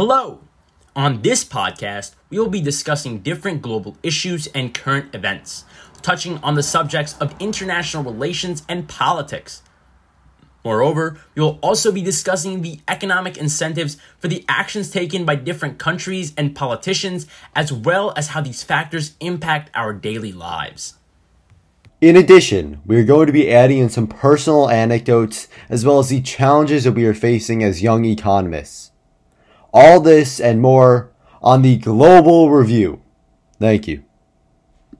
Hello! On this podcast, we will be discussing different global issues and current events, touching on the subjects of international relations and politics. Moreover, we will also be discussing the economic incentives for the actions taken by different countries and politicians, as well as how these factors impact our daily lives. In addition, we are going to be adding in some personal anecdotes as well as the challenges that we are facing as young economists. All this and more on the Global Review. Thank you.